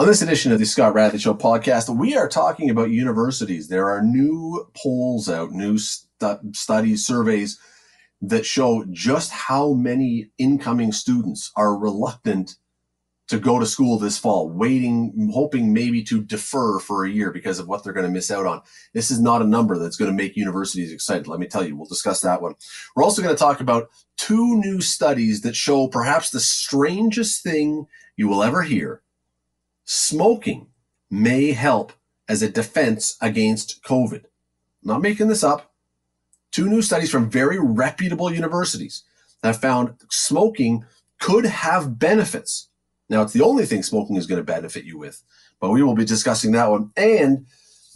On this edition of the Scott Radley Show podcast, we are talking about universities. There are new polls out, new stu- studies, surveys that show just how many incoming students are reluctant to go to school this fall, waiting, hoping maybe to defer for a year because of what they're going to miss out on. This is not a number that's going to make universities excited. Let me tell you, we'll discuss that one. We're also going to talk about two new studies that show perhaps the strangest thing you will ever hear smoking may help as a defense against COVID. Not making this up. Two new studies from very reputable universities have found smoking could have benefits. Now, it's the only thing smoking is going to benefit you with, but we will be discussing that one. And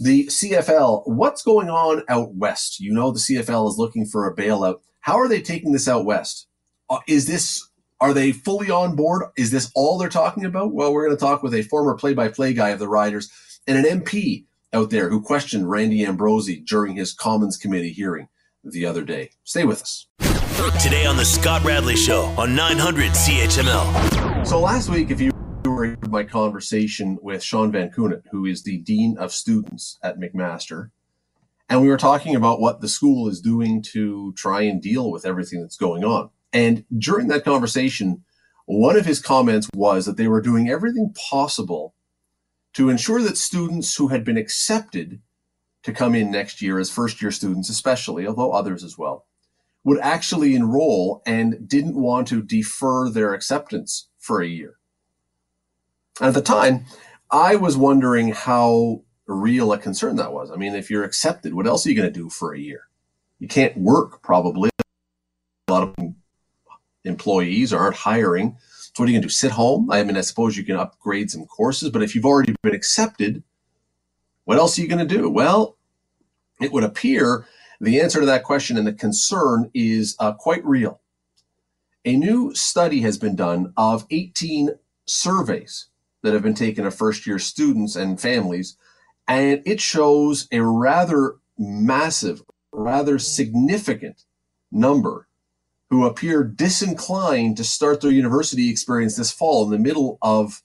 the CFL, what's going on out west? You know, the CFL is looking for a bailout. How are they taking this out west? Uh, is this are they fully on board? Is this all they're talking about? Well, we're going to talk with a former play by play guy of the Riders and an MP out there who questioned Randy Ambrosie during his Commons Committee hearing the other day. Stay with us. Today on The Scott Radley Show on 900 CHML. So last week, if you were in my conversation with Sean Van Koughnett, who is the Dean of Students at McMaster, and we were talking about what the school is doing to try and deal with everything that's going on. And during that conversation, one of his comments was that they were doing everything possible to ensure that students who had been accepted to come in next year as first year students, especially, although others as well, would actually enroll and didn't want to defer their acceptance for a year. And at the time, I was wondering how real a concern that was. I mean, if you're accepted, what else are you going to do for a year? You can't work probably. Employees aren't hiring. So what are you going to do? Sit home? I mean, I suppose you can upgrade some courses, but if you've already been accepted, what else are you going to do? Well, it would appear the answer to that question and the concern is uh, quite real. A new study has been done of 18 surveys that have been taken of first year students and families, and it shows a rather massive, rather significant number who appear disinclined to start their university experience this fall in the middle of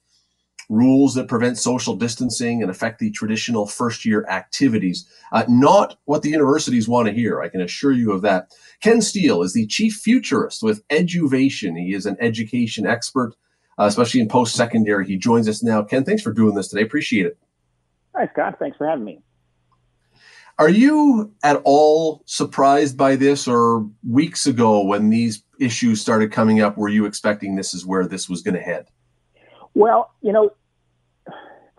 rules that prevent social distancing and affect the traditional first year activities. Uh, not what the universities want to hear. I can assure you of that. Ken Steele is the chief futurist with Eduvation. He is an education expert, uh, especially in post secondary. He joins us now. Ken, thanks for doing this today. Appreciate it. Hi, Scott. Thanks for having me. Are you at all surprised by this, or weeks ago when these issues started coming up, were you expecting this is where this was going to head? Well, you know, it's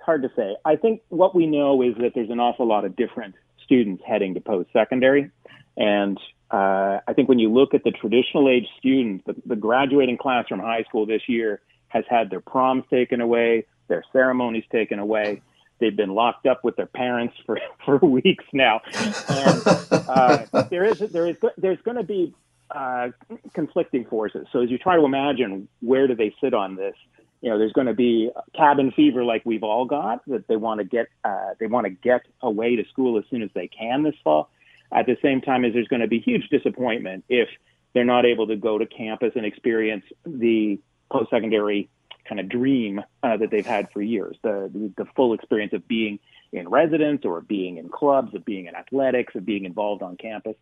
hard to say. I think what we know is that there's an awful lot of different students heading to post secondary. And uh, I think when you look at the traditional age students, the, the graduating class from high school this year has had their proms taken away, their ceremonies taken away. They've been locked up with their parents for, for weeks now. And uh, there is there is there's going to be uh, conflicting forces. So as you try to imagine where do they sit on this, you know, there's going to be cabin fever like we've all got that they want to get uh, they want to get away to school as soon as they can this fall. At the same time as there's going to be huge disappointment if they're not able to go to campus and experience the post-secondary kind of dream uh, that they've had for years the, the, the full experience of being in residence or being in clubs of being in athletics of being involved on campus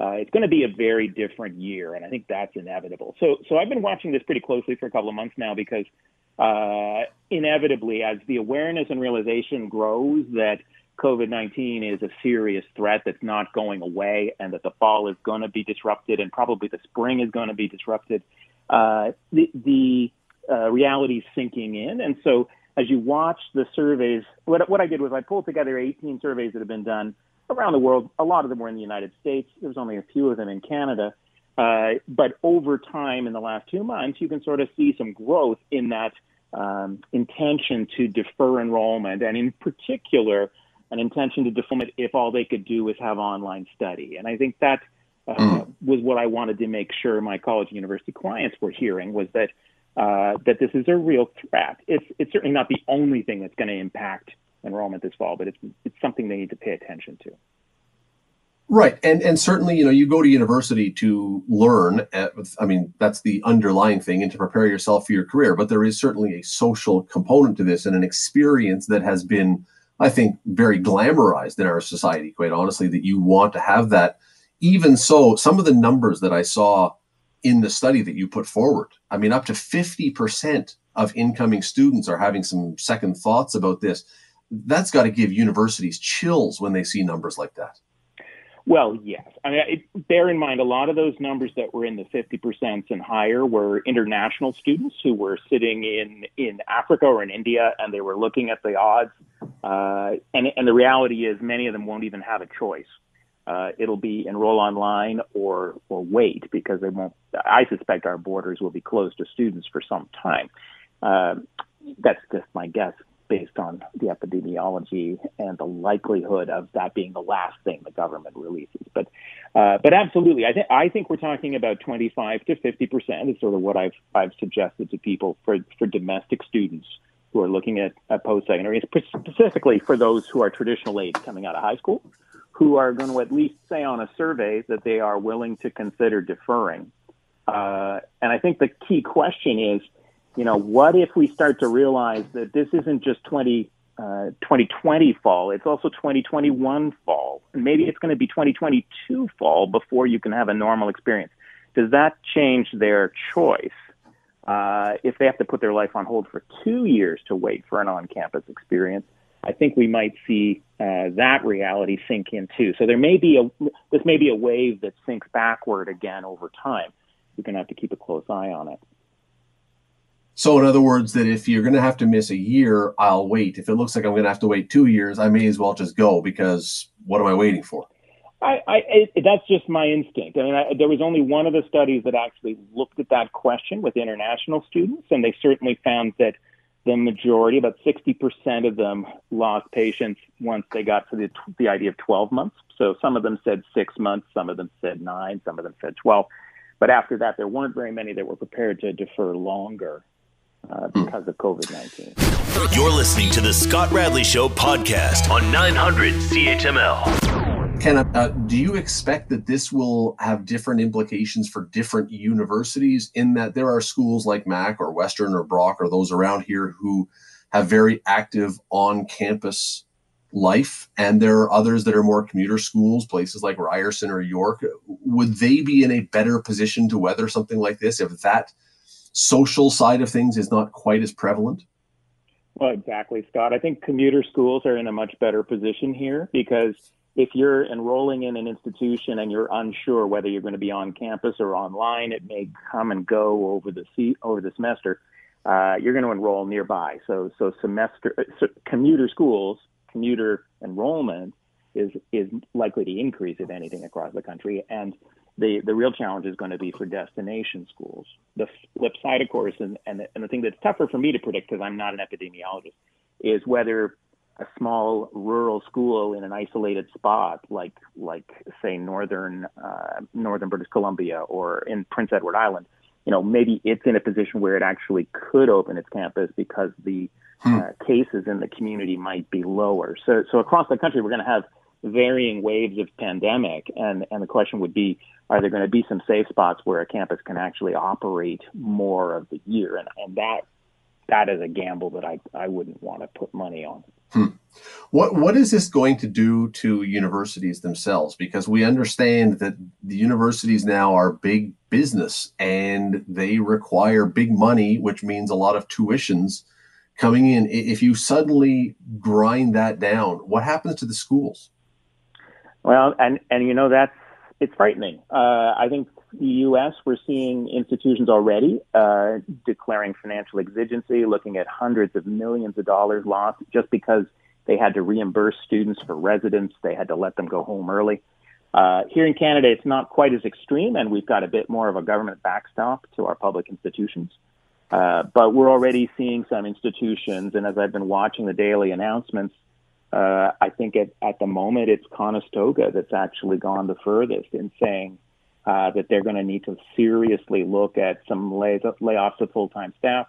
uh, it's going to be a very different year and i think that's inevitable so so i've been watching this pretty closely for a couple of months now because uh, inevitably as the awareness and realization grows that COVID-19 is a serious threat that's not going away and that the fall is going to be disrupted and probably the spring is going to be disrupted. Uh, the, the uh, reality sinking in. And so as you watch the surveys, what, what I did was I pulled together 18 surveys that have been done around the world. A lot of them were in the United States. There was only a few of them in Canada. Uh, but over time, in the last two months, you can sort of see some growth in that um, intention to defer enrollment, and in particular, an intention to defer it if all they could do was have online study. And I think that uh, mm. was what I wanted to make sure my college and university clients were hearing was that uh, that this is a real threat. It's it's certainly not the only thing that's going to impact enrollment this fall, but it's it's something they need to pay attention to. Right, and and certainly, you know, you go to university to learn. At, I mean, that's the underlying thing, and to prepare yourself for your career. But there is certainly a social component to this, and an experience that has been, I think, very glamorized in our society. Quite honestly, that you want to have that. Even so, some of the numbers that I saw in the study that you put forward, I mean, up to fifty percent of incoming students are having some second thoughts about this. That's got to give universities chills when they see numbers like that. Well, yes. I mean, it, bear in mind, a lot of those numbers that were in the 50% and higher were international students who were sitting in, in Africa or in India and they were looking at the odds. Uh, and, and the reality is, many of them won't even have a choice. Uh, it'll be enroll online or, or wait because they won't. I suspect our borders will be closed to students for some time. Uh, that's just my guess based on the epidemiology and the likelihood of that being the last thing the government releases. But, uh, but absolutely, I think I think we're talking about 25 to 50 percent is sort of what I've I've suggested to people for for domestic students who are looking at, at post secondary, specifically for those who are traditional age coming out of high school, who are going to at least say on a survey that they are willing to consider deferring. Uh, and I think the key question is you know, what if we start to realize that this isn't just 20, uh, 2020 fall, it's also 2021 fall, and maybe it's going to be 2022 fall before you can have a normal experience. Does that change their choice? Uh, if they have to put their life on hold for two years to wait for an on-campus experience, I think we might see uh, that reality sink in too. So there may be a this may be a wave that sinks backward again over time. We're going to have to keep a close eye on it. So, in other words, that if you're going to have to miss a year, I'll wait. If it looks like I'm going to have to wait two years, I may as well just go because what am I waiting for? I, I it, that's just my instinct. I mean, I, there was only one of the studies that actually looked at that question with international students, and they certainly found that the majority, about 60% of them, lost patience once they got to the, the idea of 12 months. So some of them said six months, some of them said nine, some of them said 12. But after that, there weren't very many that were prepared to defer longer uh, because of COVID 19. You're listening to the Scott Radley Show podcast on 900 CHML. Ken, uh, do you expect that this will have different implications for different universities in that there are schools like Mac or Western or Brock or those around here who have very active on campus life, and there are others that are more commuter schools, places like Ryerson or York. Would they be in a better position to weather something like this if that social side of things is not quite as prevalent? Well, exactly, Scott. I think commuter schools are in a much better position here because if you're enrolling in an institution and you're unsure whether you're going to be on campus or online, it may come and go over the se- over the semester. Uh, you're going to enroll nearby. So, so semester so commuter schools, commuter enrollment is is likely to increase if anything across the country, and the, the real challenge is going to be for destination schools. The flip side, of course, and, and, the, and the thing that's tougher for me to predict because I'm not an epidemiologist, is whether a small rural school in an isolated spot, like like say northern uh, northern British Columbia or in Prince Edward Island, you know, maybe it's in a position where it actually could open its campus because the hmm. uh, cases in the community might be lower. So so across the country, we're going to have varying waves of pandemic, and and the question would be, are there going to be some safe spots where a campus can actually operate more of the year? And and that that is a gamble that I I wouldn't want to put money on. Hmm. What what is this going to do to universities themselves? Because we understand that the universities now are big business and they require big money, which means a lot of tuitions coming in. If you suddenly grind that down, what happens to the schools? Well, and and you know that's it's frightening. Uh, I think U.S. we're seeing institutions already uh, declaring financial exigency, looking at hundreds of millions of dollars lost just because they had to reimburse students for residence, they had to let them go home early. Uh, here in Canada, it's not quite as extreme, and we've got a bit more of a government backstop to our public institutions. Uh, but we're already seeing some institutions, and as I've been watching the daily announcements, uh, I think at, at the moment it's Conestoga that's actually gone the furthest in saying uh, that they're going to need to seriously look at some lay- layoffs of full-time staff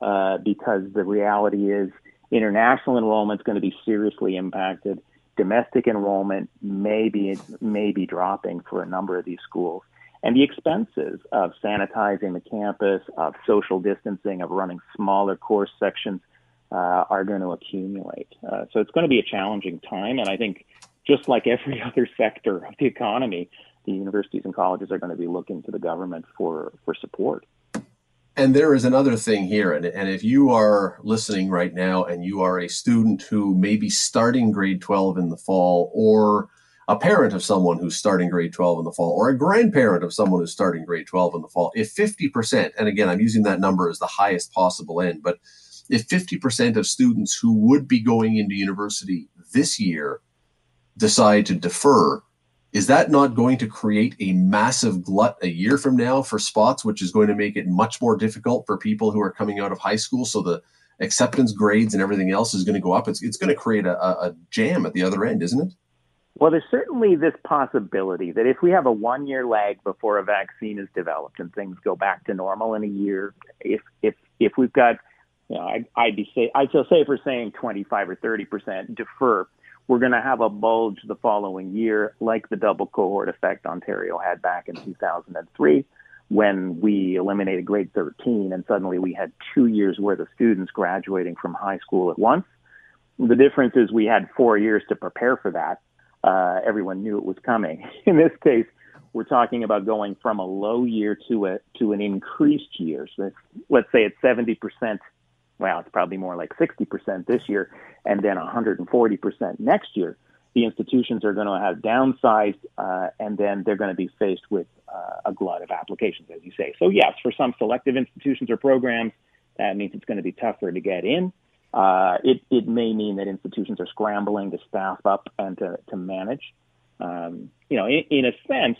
uh, because the reality is international enrollment is going to be seriously impacted. domestic enrollment may be may be dropping for a number of these schools, and the expenses of sanitizing the campus, of social distancing, of running smaller course sections uh, are going to accumulate. Uh, so it's going to be a challenging time, and I think just like every other sector of the economy, the universities and colleges are going to be looking to the government for for support. And there is another thing here, and, and if you are listening right now and you are a student who may be starting grade 12 in the fall, or a parent of someone who's starting grade 12 in the fall, or a grandparent of someone who's starting grade 12 in the fall, if 50%, and again, I'm using that number as the highest possible end, but if 50% of students who would be going into university this year decide to defer, is that not going to create a massive glut a year from now for spots, which is going to make it much more difficult for people who are coming out of high school? So the acceptance grades and everything else is going to go up. It's, it's going to create a, a jam at the other end, isn't it? Well, there's certainly this possibility that if we have a one year lag before a vaccine is developed and things go back to normal in a year, if if if we've got, you know, I, I'd be say say if we're saying 25 or 30 percent defer, we're going to have a bulge the following year, like the double cohort effect Ontario had back in 2003 when we eliminated grade 13 and suddenly we had two years worth of students graduating from high school at once. The difference is we had four years to prepare for that. Uh, everyone knew it was coming. In this case, we're talking about going from a low year to a to an increased year. So let's say it's 70 percent well, it's probably more like 60% this year and then 140% next year. The institutions are going to have downsized uh, and then they're going to be faced with uh, a glut of applications, as you say. So, yes, for some selective institutions or programs, that means it's going to be tougher to get in. Uh, it, it may mean that institutions are scrambling to staff up and to, to manage. Um, you know, in, in a sense,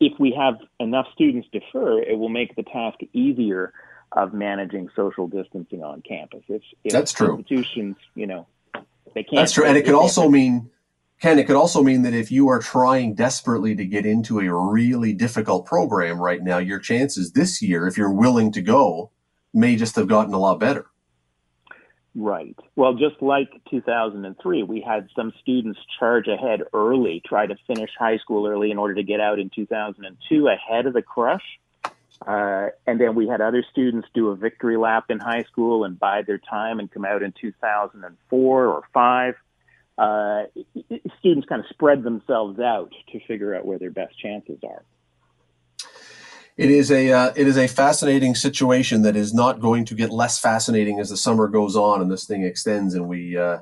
if we have enough students defer, it will make the task easier of managing social distancing on campus. If That's true. Institutions, you know, they can't. That's true, and it could also mean, Ken, it could also mean that if you are trying desperately to get into a really difficult program right now, your chances this year, if you're willing to go, may just have gotten a lot better. Right. Well, just like 2003, we had some students charge ahead early, try to finish high school early in order to get out in 2002 ahead of the crush. Uh, and then we had other students do a victory lap in high school and bide their time and come out in 2004 or five. Uh, students kind of spread themselves out to figure out where their best chances are. It is a uh, it is a fascinating situation that is not going to get less fascinating as the summer goes on and this thing extends and we uh,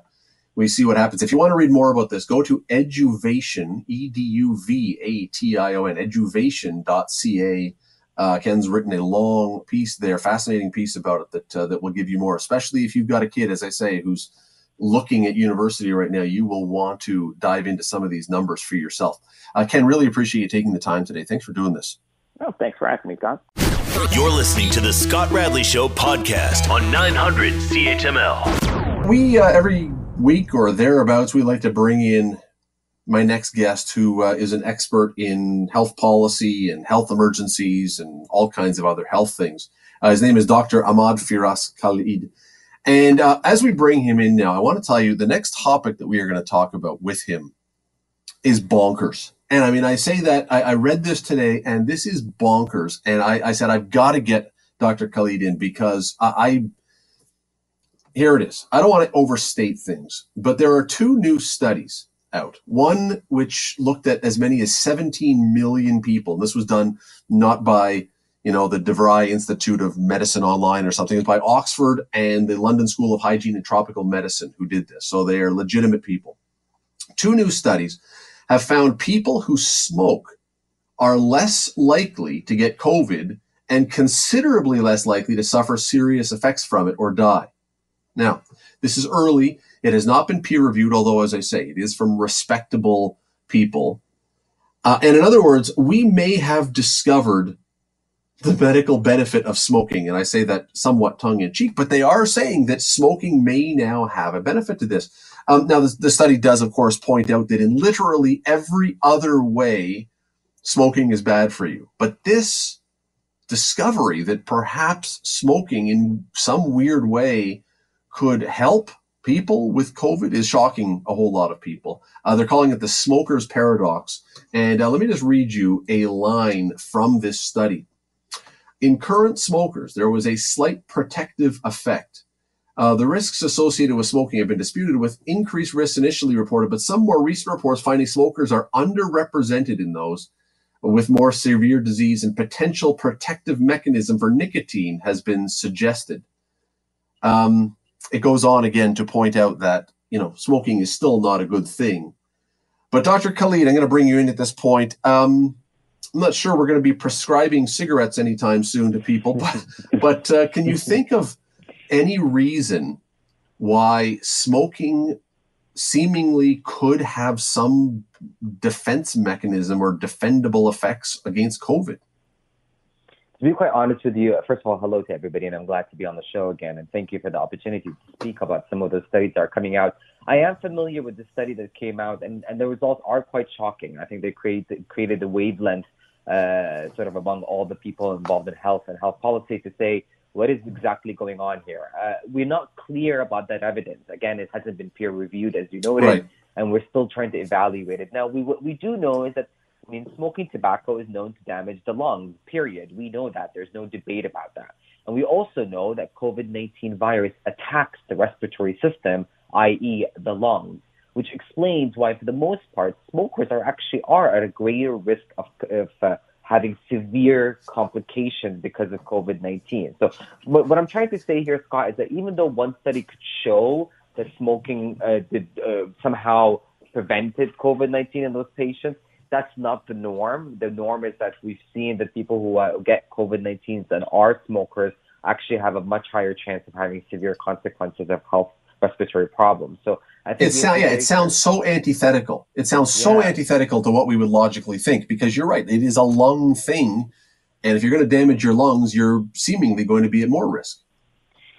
we see what happens. If you want to read more about this, go to eduvation e d u v a t i o n eduvation.ca uh, Ken's written a long piece there, fascinating piece about it that uh, that will give you more, especially if you've got a kid, as I say, who's looking at university right now. You will want to dive into some of these numbers for yourself. Uh, Ken, really appreciate you taking the time today. Thanks for doing this. Oh, thanks for asking me, Scott. You're listening to the Scott Radley Show podcast on 900 CHML. We uh, every week or thereabouts, we like to bring in my next guest, who uh, is an expert in health policy and health emergencies and all kinds of other health things. Uh, his name is Dr. Ahmad Firas Khalid. And uh, as we bring him in now, I want to tell you the next topic that we are going to talk about with him is bonkers. And I mean, I say that I, I read this today, and this is bonkers. And I, I said, I've got to get Dr. Khalid in because I, I here it is. I don't want to overstate things, but there are two new studies out. One which looked at as many as 17 million people. This was done not by, you know, the DeVry Institute of Medicine Online or something. It was by Oxford and the London School of Hygiene and Tropical Medicine who did this. So they are legitimate people. Two new studies have found people who smoke are less likely to get COVID and considerably less likely to suffer serious effects from it or die. Now, this is early. It has not been peer reviewed, although, as I say, it is from respectable people. Uh, and in other words, we may have discovered the medical benefit of smoking. And I say that somewhat tongue in cheek, but they are saying that smoking may now have a benefit to this. Um, now, the, the study does, of course, point out that in literally every other way, smoking is bad for you. But this discovery that perhaps smoking in some weird way could help people with COVID is shocking a whole lot of people. Uh, they're calling it the smoker's paradox. And uh, let me just read you a line from this study. In current smokers, there was a slight protective effect. Uh, the risks associated with smoking have been disputed, with increased risks initially reported, but some more recent reports finding smokers are underrepresented in those with more severe disease and potential protective mechanism for nicotine has been suggested. Um, it goes on again to point out that you know smoking is still not a good thing. But Dr. Khalid, I'm going to bring you in at this point. Um, I'm not sure we're going to be prescribing cigarettes anytime soon to people, but but uh, can you think of any reason why smoking seemingly could have some defense mechanism or defendable effects against COVID? To be quite honest with you, first of all, hello to everybody, and I'm glad to be on the show again. And thank you for the opportunity to speak about some of the studies that are coming out. I am familiar with the study that came out, and, and the results are quite shocking. I think they created created a wavelength uh, sort of among all the people involved in health and health policy to say what is exactly going on here. Uh, we're not clear about that evidence. Again, it hasn't been peer reviewed, as you noted, right. and we're still trying to evaluate it. Now, we what we do know is that I mean, smoking tobacco is known to damage the lungs. Period. We know that. There's no debate about that. And we also know that COVID-19 virus attacks the respiratory system, i.e., the lungs which explains why, for the most part, smokers are actually are at a greater risk of, of uh, having severe complications because of COVID 19. So, what, what, I'm trying to say here, Scott, is that even though one study could show that smoking uh, did, uh, somehow prevented COVID 19 in those patients, that's not the norm. The norm is that we've seen that people who uh, get COVID 19 and are smokers actually have a much higher chance of having severe consequences of health respiratory problems. So I think it sounds yeah, it sounds so antithetical. It sounds so yeah. antithetical to what we would logically think because you're right. It is a lung thing, and if you're going to damage your lungs, you're seemingly going to be at more risk.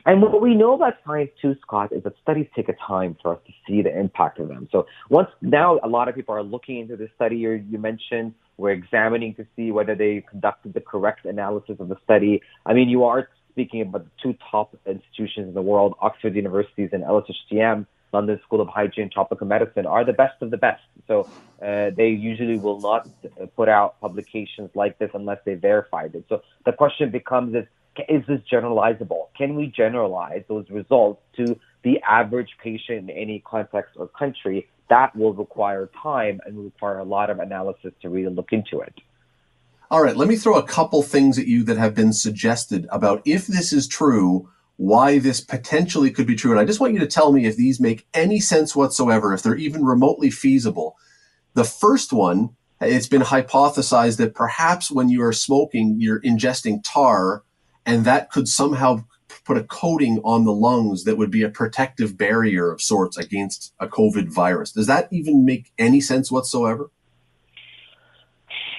And what we know about science too, Scott, is that studies take a time for us to see the impact of them. So once now, a lot of people are looking into the study you, you mentioned. We're examining to see whether they conducted the correct analysis of the study. I mean, you are speaking about the two top institutions in the world, Oxford Universities and LSHTM, London School of Hygiene, and Tropical Medicine, are the best of the best. So uh, they usually will not put out publications like this unless they verified it. So the question becomes is, is this generalizable? Can we generalize those results to the average patient in any context or country? That will require time and require a lot of analysis to really look into it. All right, let me throw a couple things at you that have been suggested about if this is true, why this potentially could be true. And I just want you to tell me if these make any sense whatsoever, if they're even remotely feasible. The first one, it's been hypothesized that perhaps when you are smoking, you're ingesting tar, and that could somehow put a coating on the lungs that would be a protective barrier of sorts against a COVID virus. Does that even make any sense whatsoever?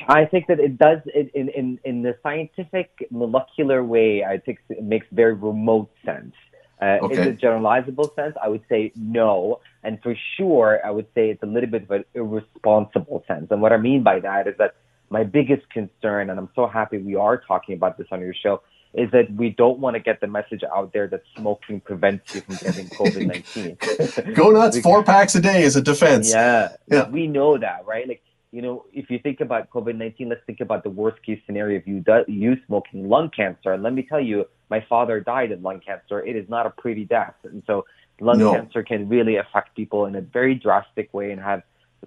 I think that it does it, in, in, in the scientific molecular way. I think it makes very remote sense. Uh, okay. In the generalizable sense, I would say no. And for sure, I would say it's a little bit of an irresponsible sense. And what I mean by that is that my biggest concern, and I'm so happy we are talking about this on your show, is that we don't want to get the message out there that smoking prevents you from getting COVID 19. Go nuts. Four packs a day is a defense. Yeah, yeah. We know that, right? Like, you know, if you think about COVID 19, let's think about the worst case scenario if you, do, you smoking lung cancer. And let me tell you, my father died of lung cancer. It is not a pretty death. And so lung no. cancer can really affect people in a very drastic way and have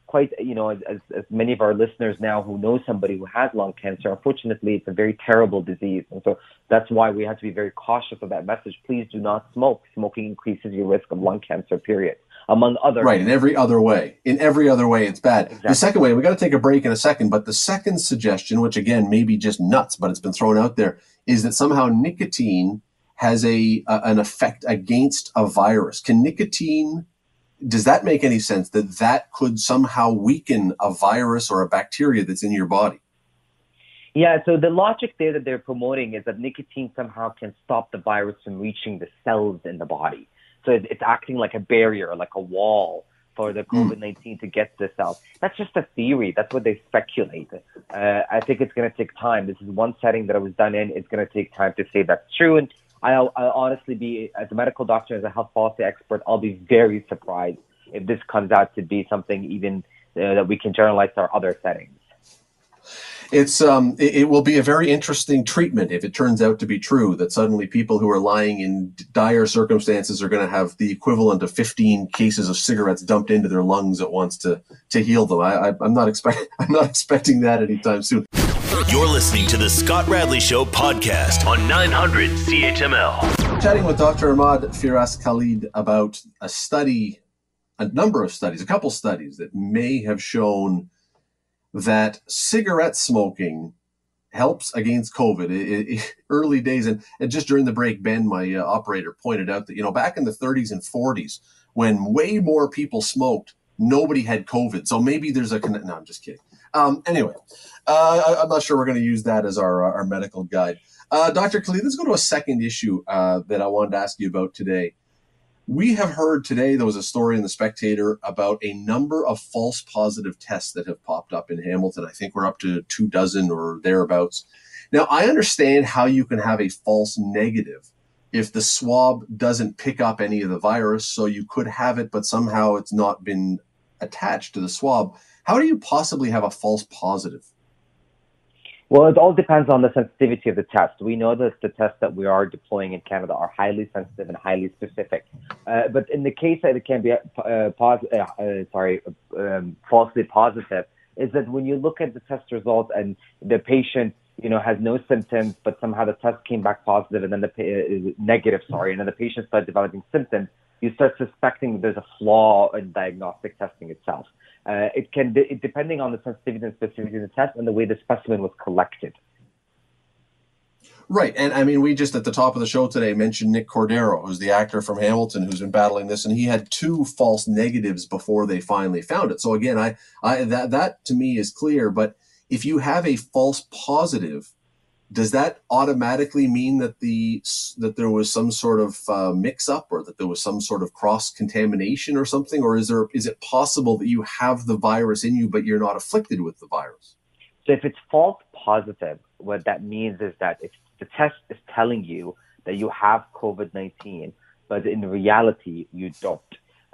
quite, you know, as, as many of our listeners now who know somebody who has lung cancer, unfortunately, it's a very terrible disease. And so that's why we have to be very cautious of that message. Please do not smoke. Smoking increases your risk of lung cancer, period among other right in every other way in every other way it's bad exactly. the second way we got to take a break in a second but the second suggestion which again may be just nuts but it's been thrown out there is that somehow nicotine has a, a an effect against a virus can nicotine does that make any sense that that could somehow weaken a virus or a bacteria that's in your body yeah, so the logic there that they're promoting is that nicotine somehow can stop the virus from reaching the cells in the body. So it's acting like a barrier, like a wall for the hmm. COVID 19 to get this out. That's just a theory. That's what they speculate. Uh, I think it's going to take time. This is one setting that I was done in. It's going to take time to say that's true. And I'll, I'll honestly be, as a medical doctor, as a health policy expert, I'll be very surprised if this comes out to be something even uh, that we can generalize to our other settings. It's um, it, it, will be a very interesting treatment if it turns out to be true that suddenly people who are lying in dire circumstances are going to have the equivalent of 15 cases of cigarettes dumped into their lungs at once to to heal them. I, I, I'm not expect I'm not expecting that anytime soon. You're listening to the Scott Radley Show podcast on 900 CHML. Chatting with Dr. Ahmad Firas Khalid about a study, a number of studies, a couple studies that may have shown that cigarette smoking helps against COVID. It, it, early days, and, and just during the break, Ben, my uh, operator, pointed out that, you know, back in the 30s and 40s, when way more people smoked, nobody had COVID. So maybe there's a, no, I'm just kidding. Um, anyway, uh, I, am not sure we're going to use that as our, our medical guide. Uh, Dr. Khalid, let's go to a second issue uh, that I wanted to ask you about today. We have heard today, there was a story in the Spectator about a number of false positive tests that have popped up in Hamilton. I think we're up to two dozen or thereabouts. Now, I understand how you can have a false negative if the swab doesn't pick up any of the virus. So you could have it, but somehow it's not been attached to the swab. How do you possibly have a false positive? Well, it all depends on the sensitivity of the test. We know that the tests that we are deploying in Canada are highly sensitive and highly specific. Uh, but in the case that it can be uh, pos- uh, uh, sorry, um, falsely positive, is that when you look at the test results and the patient, you know, has no symptoms, but somehow the test came back positive and then the pa- uh, negative, sorry, and then the patient started developing symptoms, you start suspecting there's a flaw in diagnostic testing itself. Uh, it can, it, depending on the sensitivity and specificity of the test and the way the specimen was collected. Right. And I mean, we just at the top of the show today mentioned Nick Cordero, who's the actor from Hamilton who's been battling this, and he had two false negatives before they finally found it. So again, I, I that that to me is clear. But if you have a false positive, does that automatically mean that the that there was some sort of uh, mix up or that there was some sort of cross contamination or something? Or is there is it possible that you have the virus in you but you're not afflicted with the virus? So if it's false positive what that means is that if the test is telling you that you have covid-19 but in reality you don't.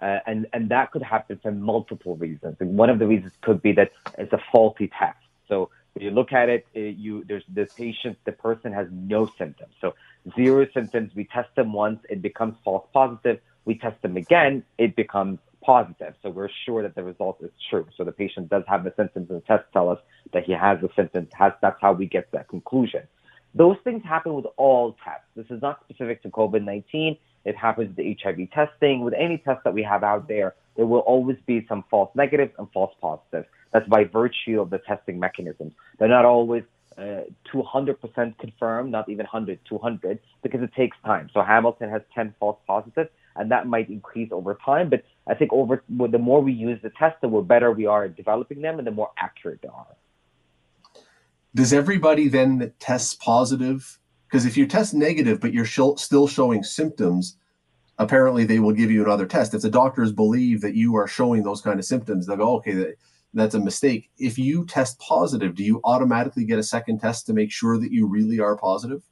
Uh, and and that could happen for multiple reasons. And one of the reasons could be that it's a faulty test. So you look at it, it you there's the patient, the person has no symptoms. So zero symptoms. We test them once, it becomes false positive. We test them again, it becomes positive. So we're sure that the result is true. So the patient does have the symptoms, and the tests tell us that he has the symptoms. Has that's how we get to that conclusion. Those things happen with all tests. This is not specific to COVID 19. It happens with HIV testing. With any test that we have out there, there will always be some false negatives and false positives. That's by virtue of the testing mechanisms. They're not always uh, 200% confirmed, not even 100, 200, because it takes time. So Hamilton has 10 false positives, and that might increase over time. But I think over the more we use the test, the better we are at developing them, and the more accurate they are. Does everybody then that tests positive? Because if you test negative, but you're sh- still showing symptoms, apparently they will give you another test. If the doctors believe that you are showing those kind of symptoms, they'll go, okay, that's a mistake. If you test positive, do you automatically get a second test to make sure that you really are positive?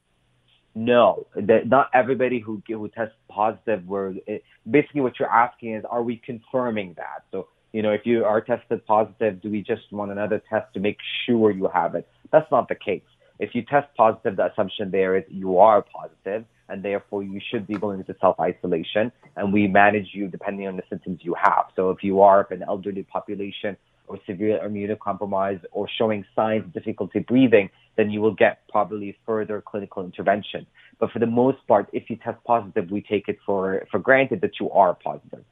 No, not everybody who who tests positive. Were it, basically what you're asking is, are we confirming that? So you know, if you are tested positive, do we just want another test to make sure you have it? That's not the case. If you test positive, the assumption there is you are positive, and therefore you should be going into self isolation, and we manage you depending on the symptoms you have. So if you are an elderly population or severe immunocompromised or showing signs of difficulty breathing, then you will get probably further clinical intervention. But for the most part, if you test positive, we take it for, for granted that you are positive.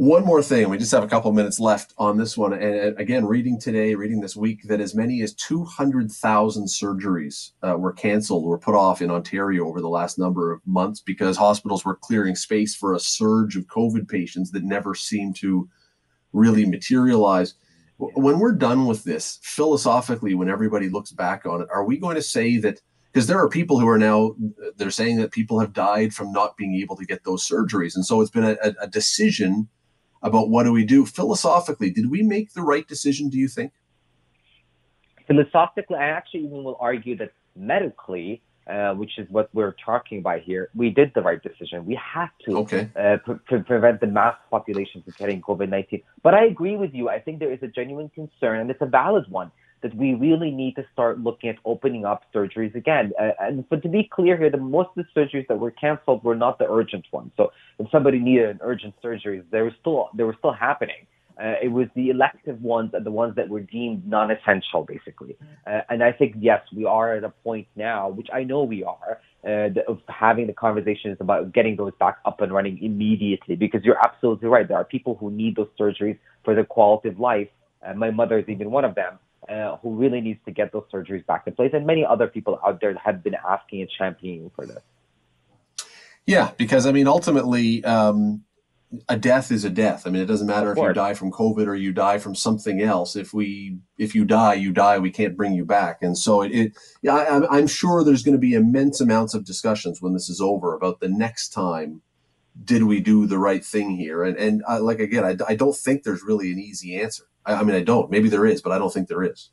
One more thing, we just have a couple minutes left on this one. And again, reading today, reading this week, that as many as 200,000 surgeries uh, were canceled or put off in Ontario over the last number of months because hospitals were clearing space for a surge of COVID patients that never seemed to really materialize. When we're done with this, philosophically, when everybody looks back on it, are we going to say that? Because there are people who are now they're saying that people have died from not being able to get those surgeries, and so it's been a, a decision about what do we do philosophically. Did we make the right decision? Do you think? Philosophically, I actually even will argue that medically, uh, which is what we're talking about here, we did the right decision. We had to Okay. uh, pre- pre- prevent the mass population from getting COVID 19. But I agree with you. I think there is a genuine concern, and it's a valid one, that we really need to start looking at opening up surgeries again. Uh, and but to be clear here, the most of the surgeries that were canceled were not the urgent ones. So if somebody needed an urgent surgery, they were still they were still happening. Uh, it was the elective ones and the ones that were deemed non-essential, basically. Uh, and I think yes, we are at a point now, which I know we are, uh, of having the conversations about getting those back up and running immediately. Because you're absolutely right. There are people who need those surgeries for their quality of life. My mother is even one of them. Uh, who really needs to get those surgeries back in place, and many other people out there have been asking and championing for this. Yeah, because I mean, ultimately, um, a death is a death. I mean, it doesn't matter if you die from COVID or you die from something else. If we, if you die, you die. We can't bring you back. And so it, it yeah, I, I'm- I'm sure there's going to be immense amounts of discussions when this is over about the next time. Did we do the right thing here? And and uh, like again, I, I don't think there's really an easy answer. I, I mean, I don't. Maybe there is, but I don't think there is.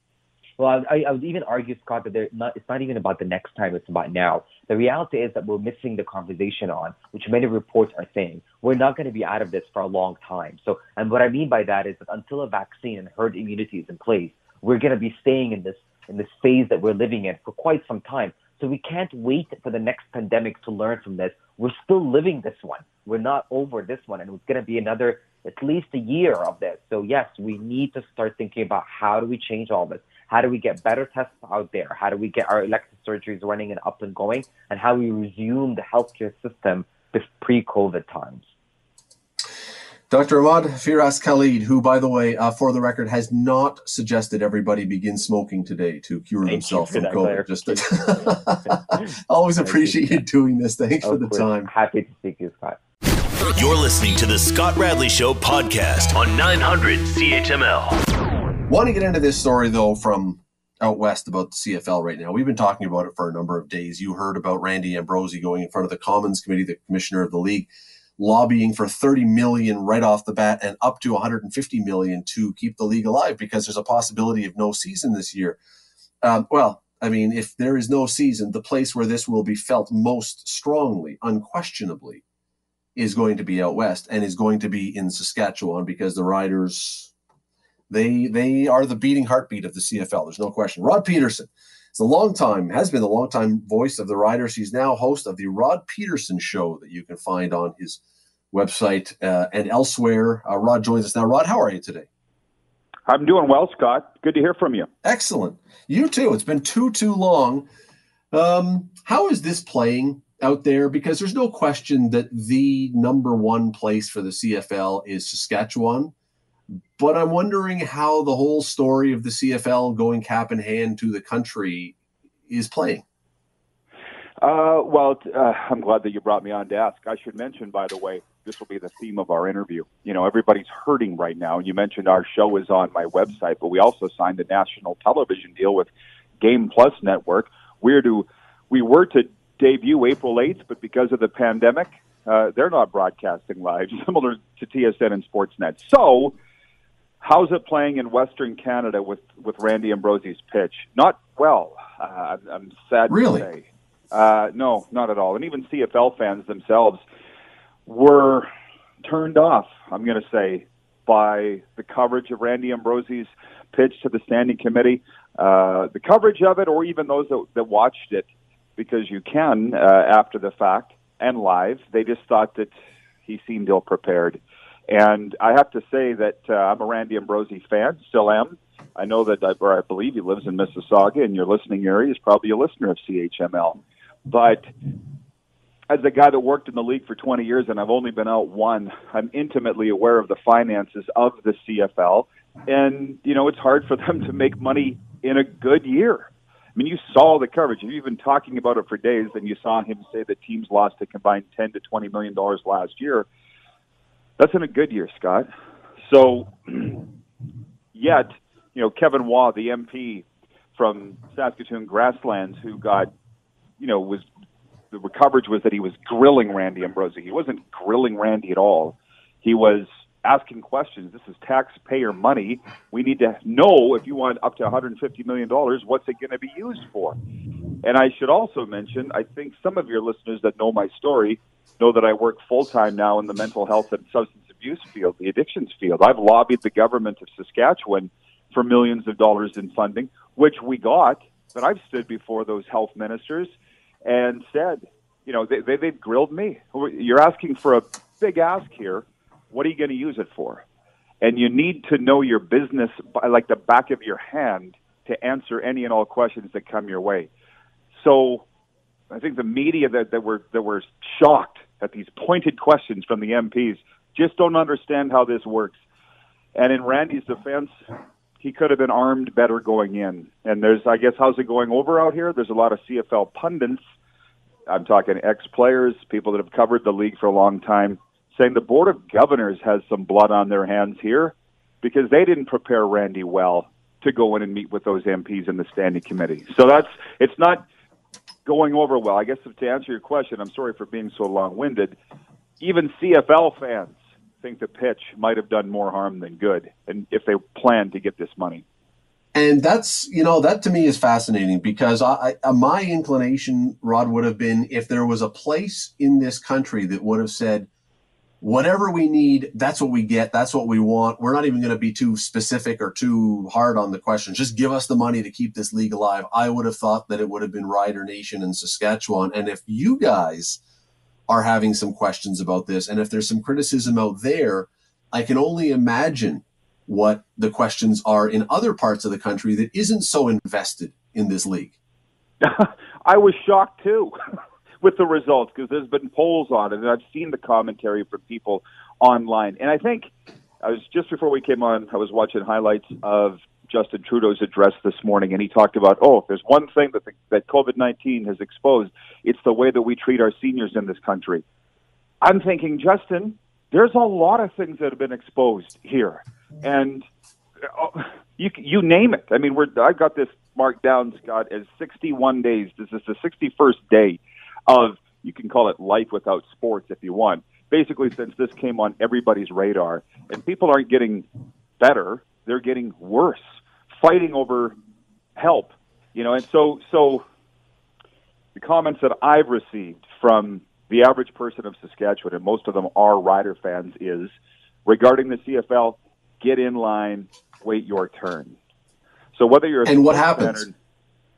Well, I, I would even argue, Scott, that not, it's not even about the next time, it's about now. The reality is that we're missing the conversation on, which many reports are saying, we're not going to be out of this for a long time. So, and what I mean by that is that until a vaccine and herd immunity is in place, we're going to be staying in this, in this phase that we're living in for quite some time. So we can't wait for the next pandemic to learn from this. We're still living this one. We're not over this one. And it's going to be another, at least a year of this. So yes, we need to start thinking about how do we change all this? How do we get better tests out there? How do we get our elective surgeries running and up and going? And how we resume the healthcare system with pre COVID times. Dr. Ahmad Firas Khalid, who, by the way, uh, for the record, has not suggested everybody begin smoking today to cure Thank themselves from COVID. Just always appreciate you doing this. Thanks for the course, time. Happy to speak to you, Scott. You're listening to the Scott Radley Show podcast on 900 CHML. Want to get into this story though from out west about the CFL right now. We've been talking about it for a number of days. You heard about Randy Ambrosie going in front of the Commons Committee, the commissioner of the league, lobbying for 30 million right off the bat and up to 150 million to keep the league alive because there's a possibility of no season this year. Um, well, I mean, if there is no season, the place where this will be felt most strongly, unquestionably, is going to be out west and is going to be in Saskatchewan because the Riders they they are the beating heartbeat of the CFL. There's no question. Rod Pedersen is a long time has been a long time voice of the Riders. He's now host of the Rod Pedersen Show that you can find on his website uh, and elsewhere. Uh, Rod joins us now. Rod, how are you today? I'm doing well, Scott. Good to hear from you. Excellent. You too. It's been too too long. Um, how is this playing out there? Because there's no question that the number one place for the CFL is Saskatchewan. But I'm wondering how the whole story of the CFL going cap in hand to the country is playing. Uh, well, uh, I'm glad that you brought me on to ask. I should mention, by the way, this will be the theme of our interview. You know, everybody's hurting right now. And you mentioned our show is on my website, but we also signed a national television deal with Game Plus Network. We're to, we were to debut April 8th, but because of the pandemic, uh, they're not broadcasting live, similar to TSN and Sportsnet. So, how's it playing in Western Canada with, with Randy Ambrosie's pitch? Not well. Uh, I'm, sad Really? to say. Uh, no, not at all. And even CFL fans themselves were turned off, I'm going to say, by the coverage of Randy Ambrosie's pitch to the standing committee. Uh, the coverage of it, or even those that, that watched it, because you can uh, after the fact and live, they just thought that he seemed ill prepared. And I have to say that uh, I'm a Randy Ambrosie fan, still am. I know that, I, or I believe he lives in Mississauga, and your listening area is probably a listener of CHML. But as a guy that worked in the league for 20 years and I've only been out one, I'm intimately aware of the finances of the CFL. And, you know, it's hard for them to make money in a good year. I mean, you saw the coverage. You've been talking about it for days, and you saw him say that teams lost a combined 10 to 20 million dollars last year. That's in a good year, Scott. So, yet, you know, Kevin Waugh, the MP from Saskatoon Grasslands, who got, you know, was the coverage was that he was grilling Randy Ambrosie. He wasn't grilling Randy at all. He was asking questions. This is taxpayer money. We need to know if you want up to 150 million dollars, what's it going to be used for? And I should also mention, I think some of your listeners that know my story know that I work full time now in the mental health and substance abuse field, the addictions field. I've lobbied the government of Saskatchewan for millions of dollars in funding, which we got. But I've stood before those health ministers and said, you know, they, they, they've grilled me. You're asking for a big ask here. What are you going to use it for? And you need to know your business by like the back of your hand to answer any and all questions that come your way. So I think the media that, that were that were shocked at these pointed questions from the MPs just don't understand how this works. And in Randy's defense, he could have been armed better going in. And there's, I guess, how's it going over out here? There's a lot of CFL pundits. I'm talking ex players, people that have covered the league for a long time, saying the Board of Governors has some blood on their hands here because they didn't prepare Randy well to go in and meet with those MPs in the standing committee. So that's, it's not going over well. I guess to answer your question, I'm sorry for being so long winded. Even CFL fans think the pitch might have done more harm than good, and if they plan to get this money. And that's you know that to me is fascinating because I, I, uh, my inclination, Rod, would have been if there was a place in this country that would have said, whatever we need, that's what we get, that's what we want. We're not even going to be too specific or too hard on the questions. Just give us the money to keep this league alive. I would have thought that it would have been Rider Nation in Saskatchewan, and if you guys are having some questions about this. And if there's some criticism out there, I can only imagine what the questions are in other parts of the country that isn't so invested in this league. I was shocked too with the results because there's been polls on it, and I've seen the commentary from people online. And I think I was just before we came on, I was watching highlights of Justin Trudeau's address this morning, and he talked about, oh, there's one thing that that COVID nineteen has exposed, it's the way that we treat our seniors in this country. I'm thinking, Justin, there's a lot of things that have been exposed here, and uh, you you name it. I mean, we're I got this marked down, Scott, as 61 days. This is the 61st day of you can call it life without sports if you want. Basically, since this came on everybody's radar, and people aren't getting better, they're getting worse fighting over help, you know, and so so the comments that I've received from the average person of Saskatchewan, and most of them are Rider fans, is regarding the CFL, get in line, wait your turn. So whether you're and what happens, or,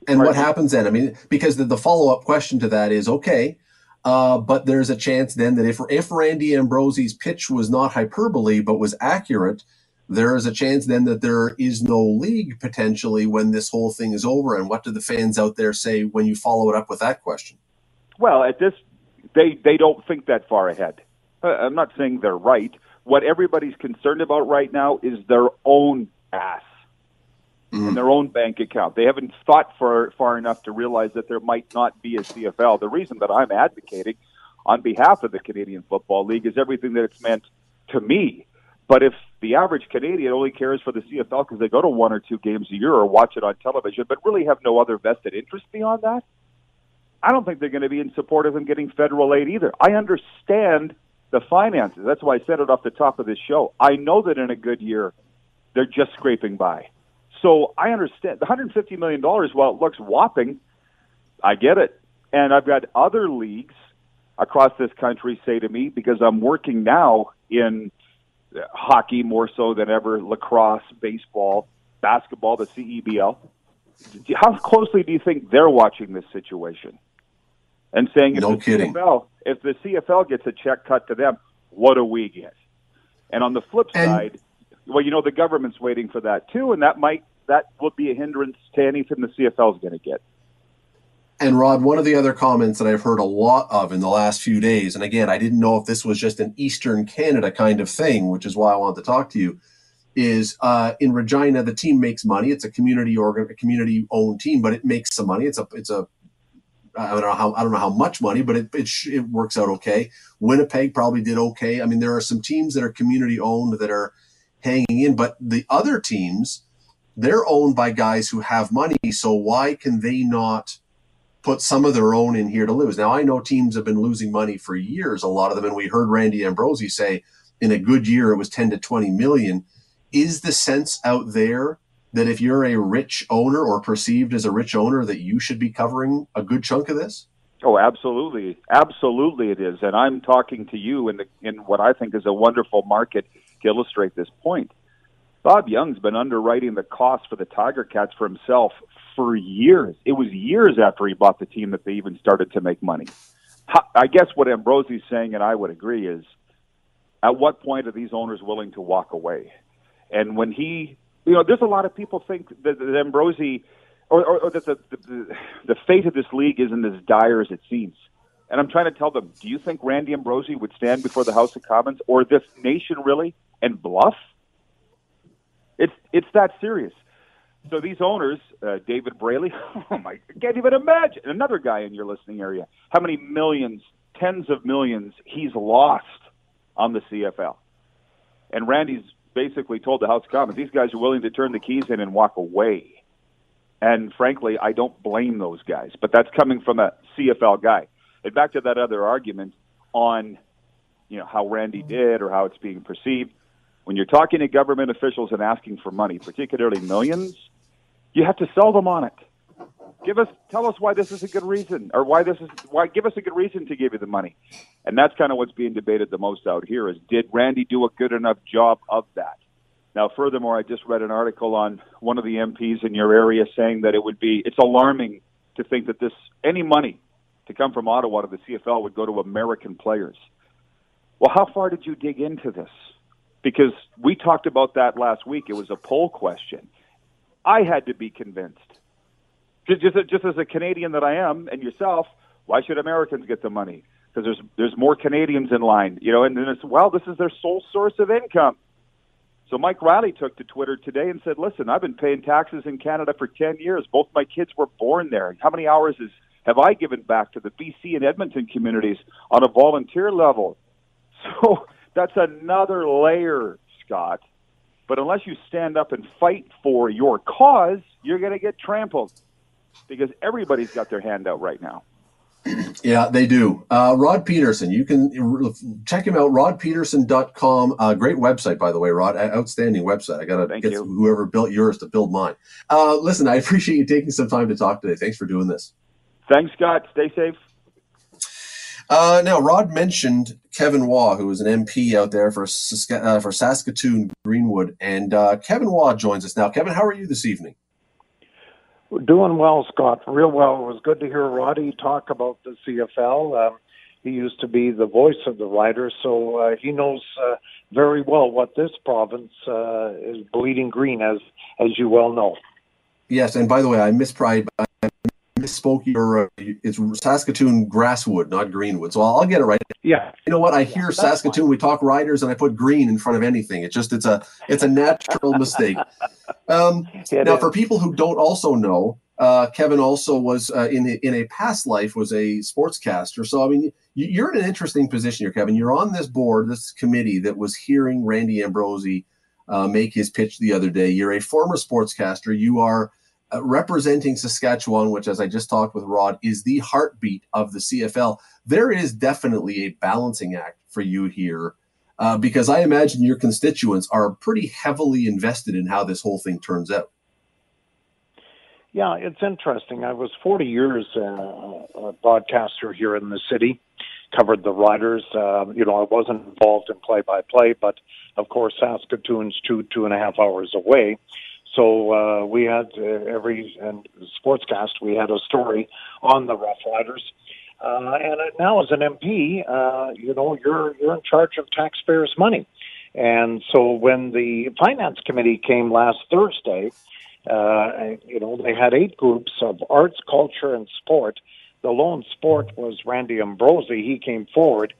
and what happens then? I mean, because the, the follow up question to that is okay. Uh, but there's a chance then that if if Randy Ambrosie's pitch was not hyperbole but was accurate, there is a chance then that there is no league potentially when this whole thing is over. And what do the fans out there say when you follow it up with that question? Well, at this, they they don't think that far ahead. Uh, I'm not saying they're right. What everybody's concerned about right now is their own ass mm. and their own bank account. They haven't thought far far enough to realize that there might not be a CFL. The reason that I'm advocating on behalf of the Canadian Football League is everything that it's meant to me but if the average Canadian only cares for the CFL because they go to one or two games a year or watch it on television, but really have no other vested interest beyond that, I don't think they're going to be in support of them getting federal aid either. I understand the finances. That's why I said it off the top of this show. I know that in a good year, they're just scraping by. So I understand the $150 million, while it looks whopping, I get it. And I've got other leagues across this country say to me, because I'm working now in hockey more so than ever, lacrosse, baseball, basketball, the CEBL. How closely do you think they're watching this situation? And saying, if no the kidding. CFL, if the CFL gets a check cut to them, what do we get? And on the flip and, side, well, you know, the government's waiting for that too, and that might that would be a hindrance to anything the CFL is going to get. And Rod, one of the other comments that I've heard a lot of in the last few days, and again, I didn't know if this was just an Eastern Canada kind of thing, which is why I wanted to talk to you, is uh, in Regina the team makes money. It's a community organ, a community owned team, but it makes some money. It's a it's a I don't know how I don't know how much money, but it it, it works out okay. Winnipeg probably did okay. I mean, there are some teams that are community owned that are hanging in, but the other teams they're owned by guys who have money. So why can they not? put some of their own in here to lose. Now I know teams have been losing money for years, a lot of them, and we heard Randy Ambrosie say in a good year it was 10 to 20 million. Is the sense out there that if you're a rich owner or perceived as a rich owner, that you should be covering a good chunk of this? Oh, absolutely, absolutely, it is. And I'm talking to you in the in what I think is a wonderful market to illustrate this point. Bob Young's been underwriting the cost for the Tiger Cats for himself for years. It was years after he bought the team that they even started to make money. I guess what Ambrosie's saying, and I would agree, is at what point are these owners willing to walk away? And when he, you know, there's a lot of people think that, that Ambrosie, or, or, or that the, the, the fate of this league isn't as dire as it seems. And I'm trying to tell them, do you think Randy Ambrosie would stand before the House of Commons or this nation really and bluff? It's it's that serious. So these owners, uh, David Braley, oh my, I can't even imagine. Another guy in your listening area, how many millions, tens of millions he's lost on the CFL. And Randy's basically told the House of Commons, these guys are willing to turn the keys in and walk away. And frankly, I don't blame those guys, but that's coming from a CFL guy. And back to that other argument on, you know, how Randy did or how it's being perceived. When you're talking to government officials and asking for money, particularly millions, you have to sell them on it. Give us, tell us why this is a good reason, or why this is why. Give us a good reason to give you the money, and that's kind of what's being debated the most out here. Is did Randy do a good enough job of that? Now, furthermore, I just read an article on one of the MPs in your area saying that it would be it's alarming to think that this any money to come from Ottawa to the CFL would go to American players. Well, how far did you dig into this? Because we talked about that last week. It was a poll question. I had to be convinced. Just, just, just as a Canadian that I am, and yourself, why should Americans get the money? Because there's there's more Canadians in line, you know. And then it's well, this is their sole source of income. So Mike Reilly took to Twitter today and said, "Listen, I've been paying taxes in Canada for ten years. Both my kids were born there. How many hours is have I given back to the BC and Edmonton communities on a volunteer level?" So that's another layer, Scott. But unless you stand up and fight for your cause, you're going to get trampled because everybody's got their hand out right now. Yeah, they do. Uh, Rod Pedersen, you can check him out, rodpedersen.com. Uh, great website, by the way, Rod. Outstanding website. I got to get whoever built yours to build mine. Uh, listen, I appreciate you taking some time to talk today. Thanks for doing this. Thanks, Scott. Stay safe. Uh, now, Rod mentioned Kevin Waugh, who is an MP out there for uh, for Saskatoon Greenwood, and uh, Kevin Waugh joins us now. Kevin, how are you this evening? Doing well, Scott. Real well. It was good to hear Roddy talk about the CFL. Um, he used to be the voice of the riders, so uh, he knows uh, very well what this province uh, is bleeding green, as as you well know. Yes, and by the way, I mispride misspoke. Your uh, it's Saskatoon Grasswood, not Greenwood. So I'll, I'll, get it right. Yeah. You know what? I hear Saskatoon. Fine. We talk riders, and I put green in front of anything. It's just it's a it's a natural mistake. Um, now, is. for people who don't also know, uh, Kevin also was uh, in a, in a past life was a sportscaster. So I mean, you're in an interesting position here, Kevin. You're on this board, this committee that was hearing Randy Ambrosie uh, make his pitch the other day. You're a former sportscaster. You are uh, representing Saskatchewan, which, as I just talked with Rod, is the heartbeat of the CFL, there is definitely a balancing act for you here. Uh, because I imagine your constituents are pretty heavily invested in how this whole thing turns out. Yeah, it's interesting. I was 40 years uh, a broadcaster here in the city, covered the Riders. Uh, you know, I wasn't involved in play-by-play, but of course, Saskatoon's two two and a half hours away. So uh, we had uh, every and sportscast we had a story on the Rough Riders. Uh, and now, as an MP, uh, you know you're you're in charge of taxpayers' money, and so when the finance committee came last Thursday, uh, you know they had eight groups of arts, culture, and sport. The lone sport was Randy Ambrosie. He came forward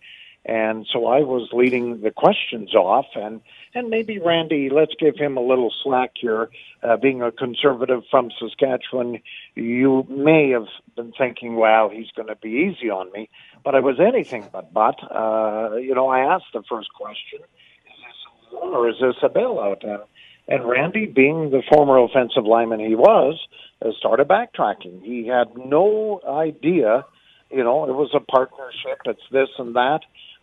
and so I was leading the questions off, and and maybe Randy, let's give him a little slack here. Uh, being a conservative from Saskatchewan, you may have been thinking, "Wow, he's going to be easy on me," but I was anything but. But uh, you know, I asked the first question: Is this a loan or is this a bailout? And and Randy, being the former offensive lineman he was, uh, started backtracking. He had no idea. You know, it was a partnership. It's this and that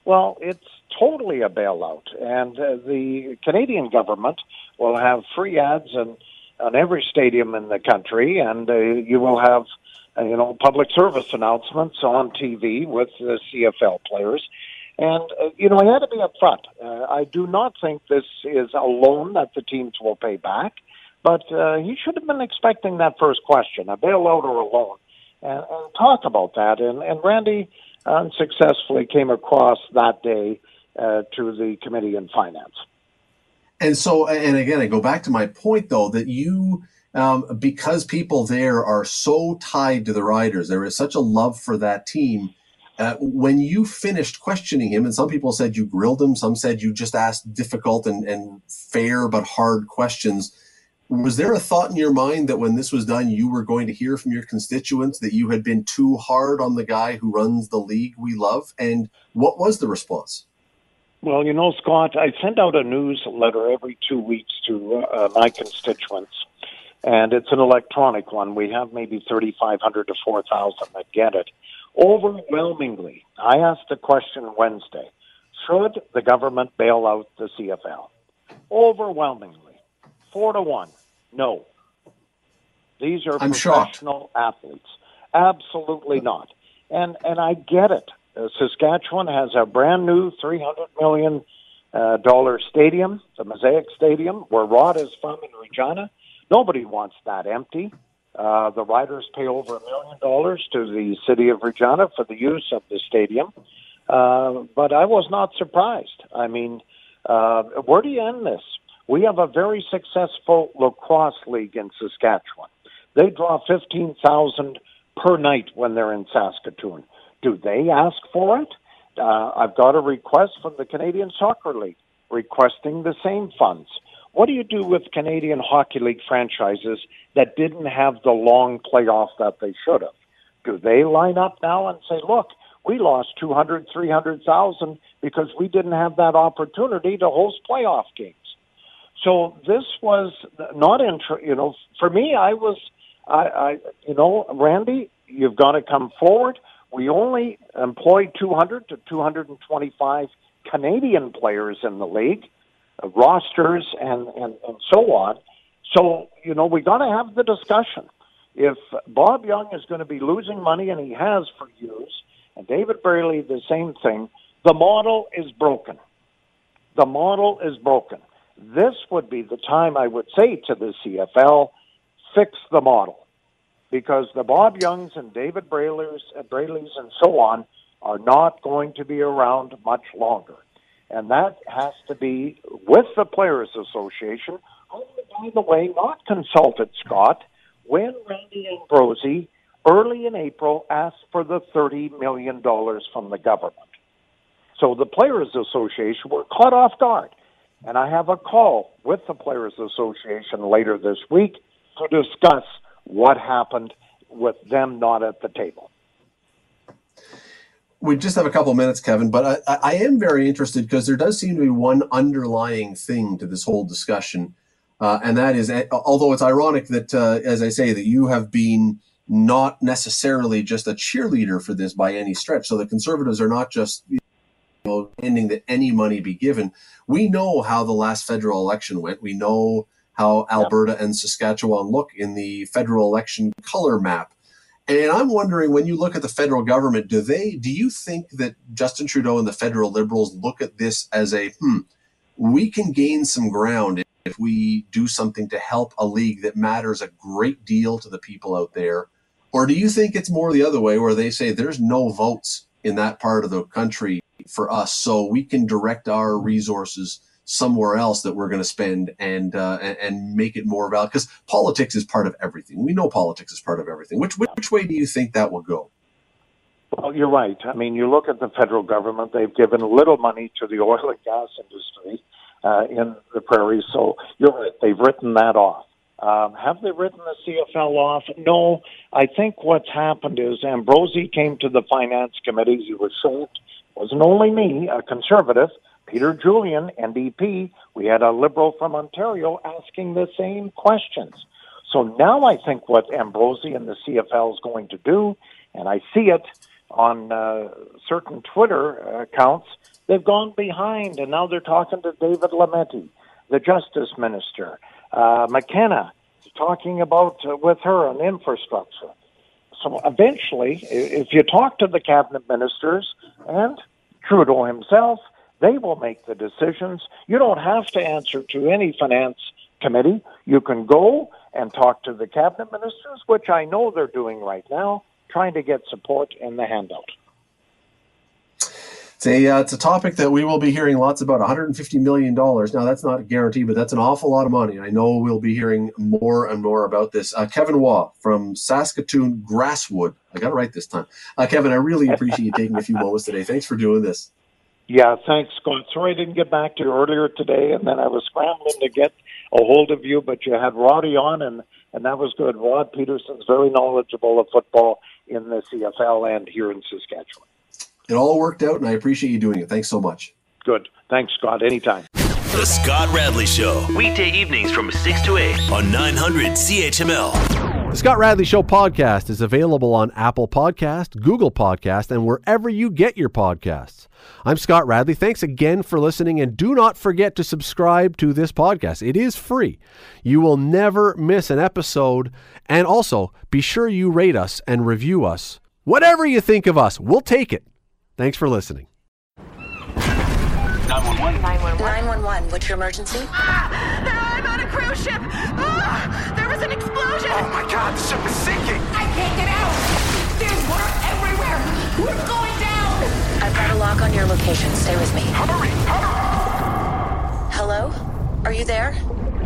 well, it's totally a bailout, and uh, the Canadian government will have free ads and on every stadium in the country, and uh, you will have uh, you know public service announcements on TV with the CFL players. And uh, you know, I had to be upfront. Uh, I do not think this is a loan that the teams will pay back, but uh, he should have been expecting that first question: a bailout or a loan, and, and talk about that. And, and Randy unsuccessfully came across that day uh, to the committee in finance. And so, and again, I go back to my point though that you, um, because people there are so tied to the Riders, there is such a love for that team. Uh, when you finished questioning him, and some people said you grilled him, some said you just asked difficult and, and fair but hard questions. Was there a thought in your mind that when this was done, you were going to hear from your constituents that you had been too hard on the guy who runs the league we love? And what was the response? Well, you know, Scott, I send out a newsletter every two weeks to uh, my constituents, and it's an electronic one. We have maybe 3,500 to 4,000 that get it. Overwhelmingly, I asked a question Wednesday Should the government bail out the CFL? Overwhelmingly, four to one, no. These are I'm professional shocked. athletes. Absolutely not. And and I get it. Uh, Saskatchewan has a brand new three hundred million uh, dollar stadium, the Mosaic Stadium, where Rod is from in Regina. Nobody wants that empty. Uh, the riders pay over a million dollars to the city of Regina for the use of the stadium. Uh, but I was not surprised. I mean, uh, where do you end this? We have a very successful lacrosse league in Saskatchewan. They draw 15,000 per night when they're in Saskatoon. Do they ask for it? Uh, I've got a request from the Canadian Soccer League requesting the same funds. What do you do with Canadian Hockey League franchises that didn't have the long playoff that they should have? Do they line up now and say, look, we lost 200, 300,000 because we didn't have that opportunity to host playoff games? So this was not intro, you know, for me, I was, I, I, you know, Randy, you've got to come forward. We only employ 200 to 225 Canadian players in the league, uh, rosters, and, and, and so on. So, you know, we got to have the discussion. If Bob Young is going to be losing money, and he has for years, and David Braley, the same thing, the model is broken. The model is broken. This would be the time I would say to the CFL, fix the model because the Bob Youngs and David Braylers, uh, Brayleys and so on are not going to be around much longer. And that has to be with the Players Association, who, by the way, not consulted Scott when Randy Ambrosie early in April asked for the $30 million from the government. So the Players Association were caught off guard. And I have a call with the Players Association later this week to discuss what happened with them not at the table. We just have a couple of minutes, Kevin, but I, I am very interested because there does seem to be one underlying thing to this whole discussion, uh, and that is, although it's ironic that, uh, as I say, that you have been not necessarily just a cheerleader for this by any stretch. So the conservatives are not just ending that any money be given. We know how the last federal election went. We know how Alberta yep. and Saskatchewan look in the federal election color map. And I'm wondering when you look at the federal government, do they do you think that Justin Trudeau and the federal liberals look at this as a hmm, we can gain some ground if we do something to help a league that matters a great deal to the people out there? Or do you think it's more the other way where they say there's no votes in that part of the country for us, so we can direct our resources somewhere else that we're going to spend and uh, and make it more valuable because politics is part of everything. We know politics is part of everything. Which which way do you think that will go? Well, you're right. I mean, you look at the federal government; they've given little money to the oil and gas industry uh, in the prairies. So you're right; they've written that off. Um, have they written the CFL off? No. I think what's happened is Ambrosie came to the finance committee. He was shocked. Wasn't only me, a conservative, Peter Julian, NDP, we had a liberal from Ontario asking the same questions. So now I think what Ambrosie and the CFL is going to do, and I see it on uh, certain Twitter accounts, they've gone behind and now they're talking to David Lametti, the justice minister, uh, McKenna, talking about uh, with her on infrastructure. So eventually, if you talk to the cabinet ministers and Trudeau himself, they will make the decisions. You don't have to answer to any finance committee. You can go and talk to the cabinet ministers, which I know they're doing right now, trying to get support in the handout. It's a, uh, it's a topic that we will be hearing lots about $150 million. Now, that's not a guarantee, but that's an awful lot of money. I know we'll be hearing more and more about this. Uh, Kevin Waugh from Saskatoon Grasswood. I got it right this time. Uh, Kevin, I really appreciate you taking a few moments today. Thanks for doing this. Yeah, thanks, Scott. Sorry I didn't get back to you earlier today, and then I was scrambling to get a hold of you, but you had Roddy on, and, and that was good. Rod Pedersen's very knowledgeable of football in the CFL and here in Saskatchewan. It all worked out, and I appreciate you doing it. Thanks so much. Good. Thanks, Scott. Anytime. The Scott Radley Show, weekday evenings from 6 to 8 on 900 CHML. The Scott Radley Show podcast is available on Apple Podcast, Google Podcast, and wherever you get your podcasts. I'm Scott Radley. Thanks again for listening, and do not forget to subscribe to this podcast. It is free. You will never miss an episode, and also be sure you rate us and review us. Whatever you think of us, we'll take it. Thanks for listening. 911. 911, 911. what's your emergency? Ah, I'm on a cruise ship. Ah, there was an explosion. Oh my god, the ship is sinking. I can't get out. There's water everywhere. We're going down. I've got a lock on your location. Stay with me. Hurry, hurry. Hello? Are you there?